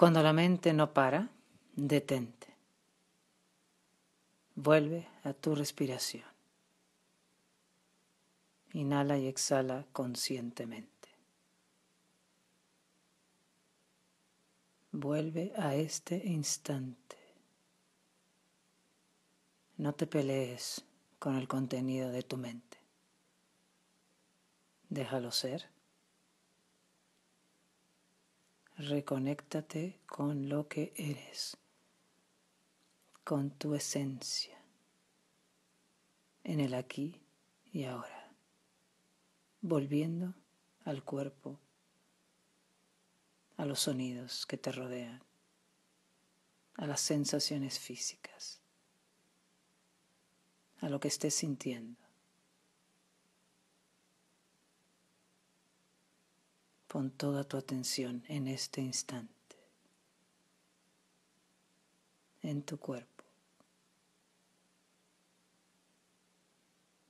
Cuando la mente no para, detente. Vuelve a tu respiración. Inhala y exhala conscientemente. Vuelve a este instante. No te pelees con el contenido de tu mente. Déjalo ser. Reconéctate con lo que eres, con tu esencia, en el aquí y ahora, volviendo al cuerpo, a los sonidos que te rodean, a las sensaciones físicas, a lo que estés sintiendo. Pon toda tu atención en este instante, en tu cuerpo.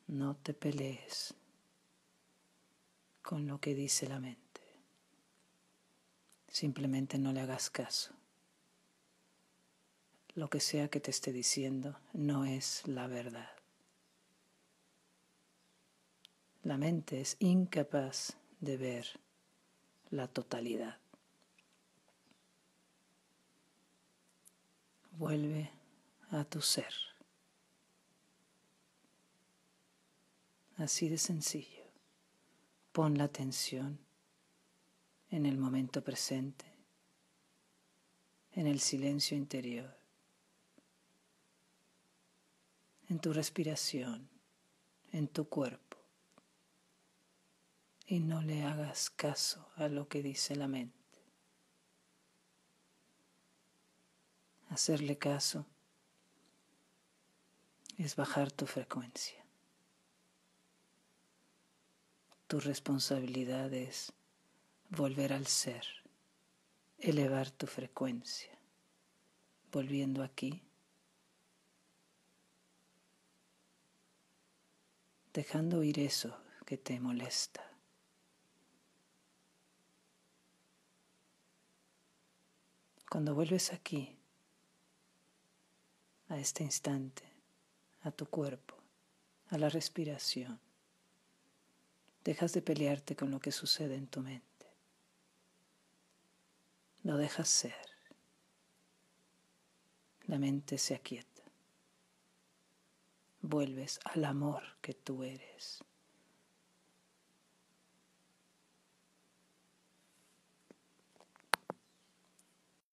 No te pelees con lo que dice la mente. Simplemente no le hagas caso. Lo que sea que te esté diciendo no es la verdad. La mente es incapaz de ver la totalidad. Vuelve a tu ser. Así de sencillo. Pon la atención en el momento presente, en el silencio interior, en tu respiración, en tu cuerpo y no le hagas caso a lo que dice la mente. Hacerle caso es bajar tu frecuencia. Tu responsabilidad es volver al ser, elevar tu frecuencia, volviendo aquí, dejando ir eso que te molesta. Cuando vuelves aquí, a este instante, a tu cuerpo, a la respiración, dejas de pelearte con lo que sucede en tu mente. Lo dejas ser. La mente se aquieta. Vuelves al amor que tú eres.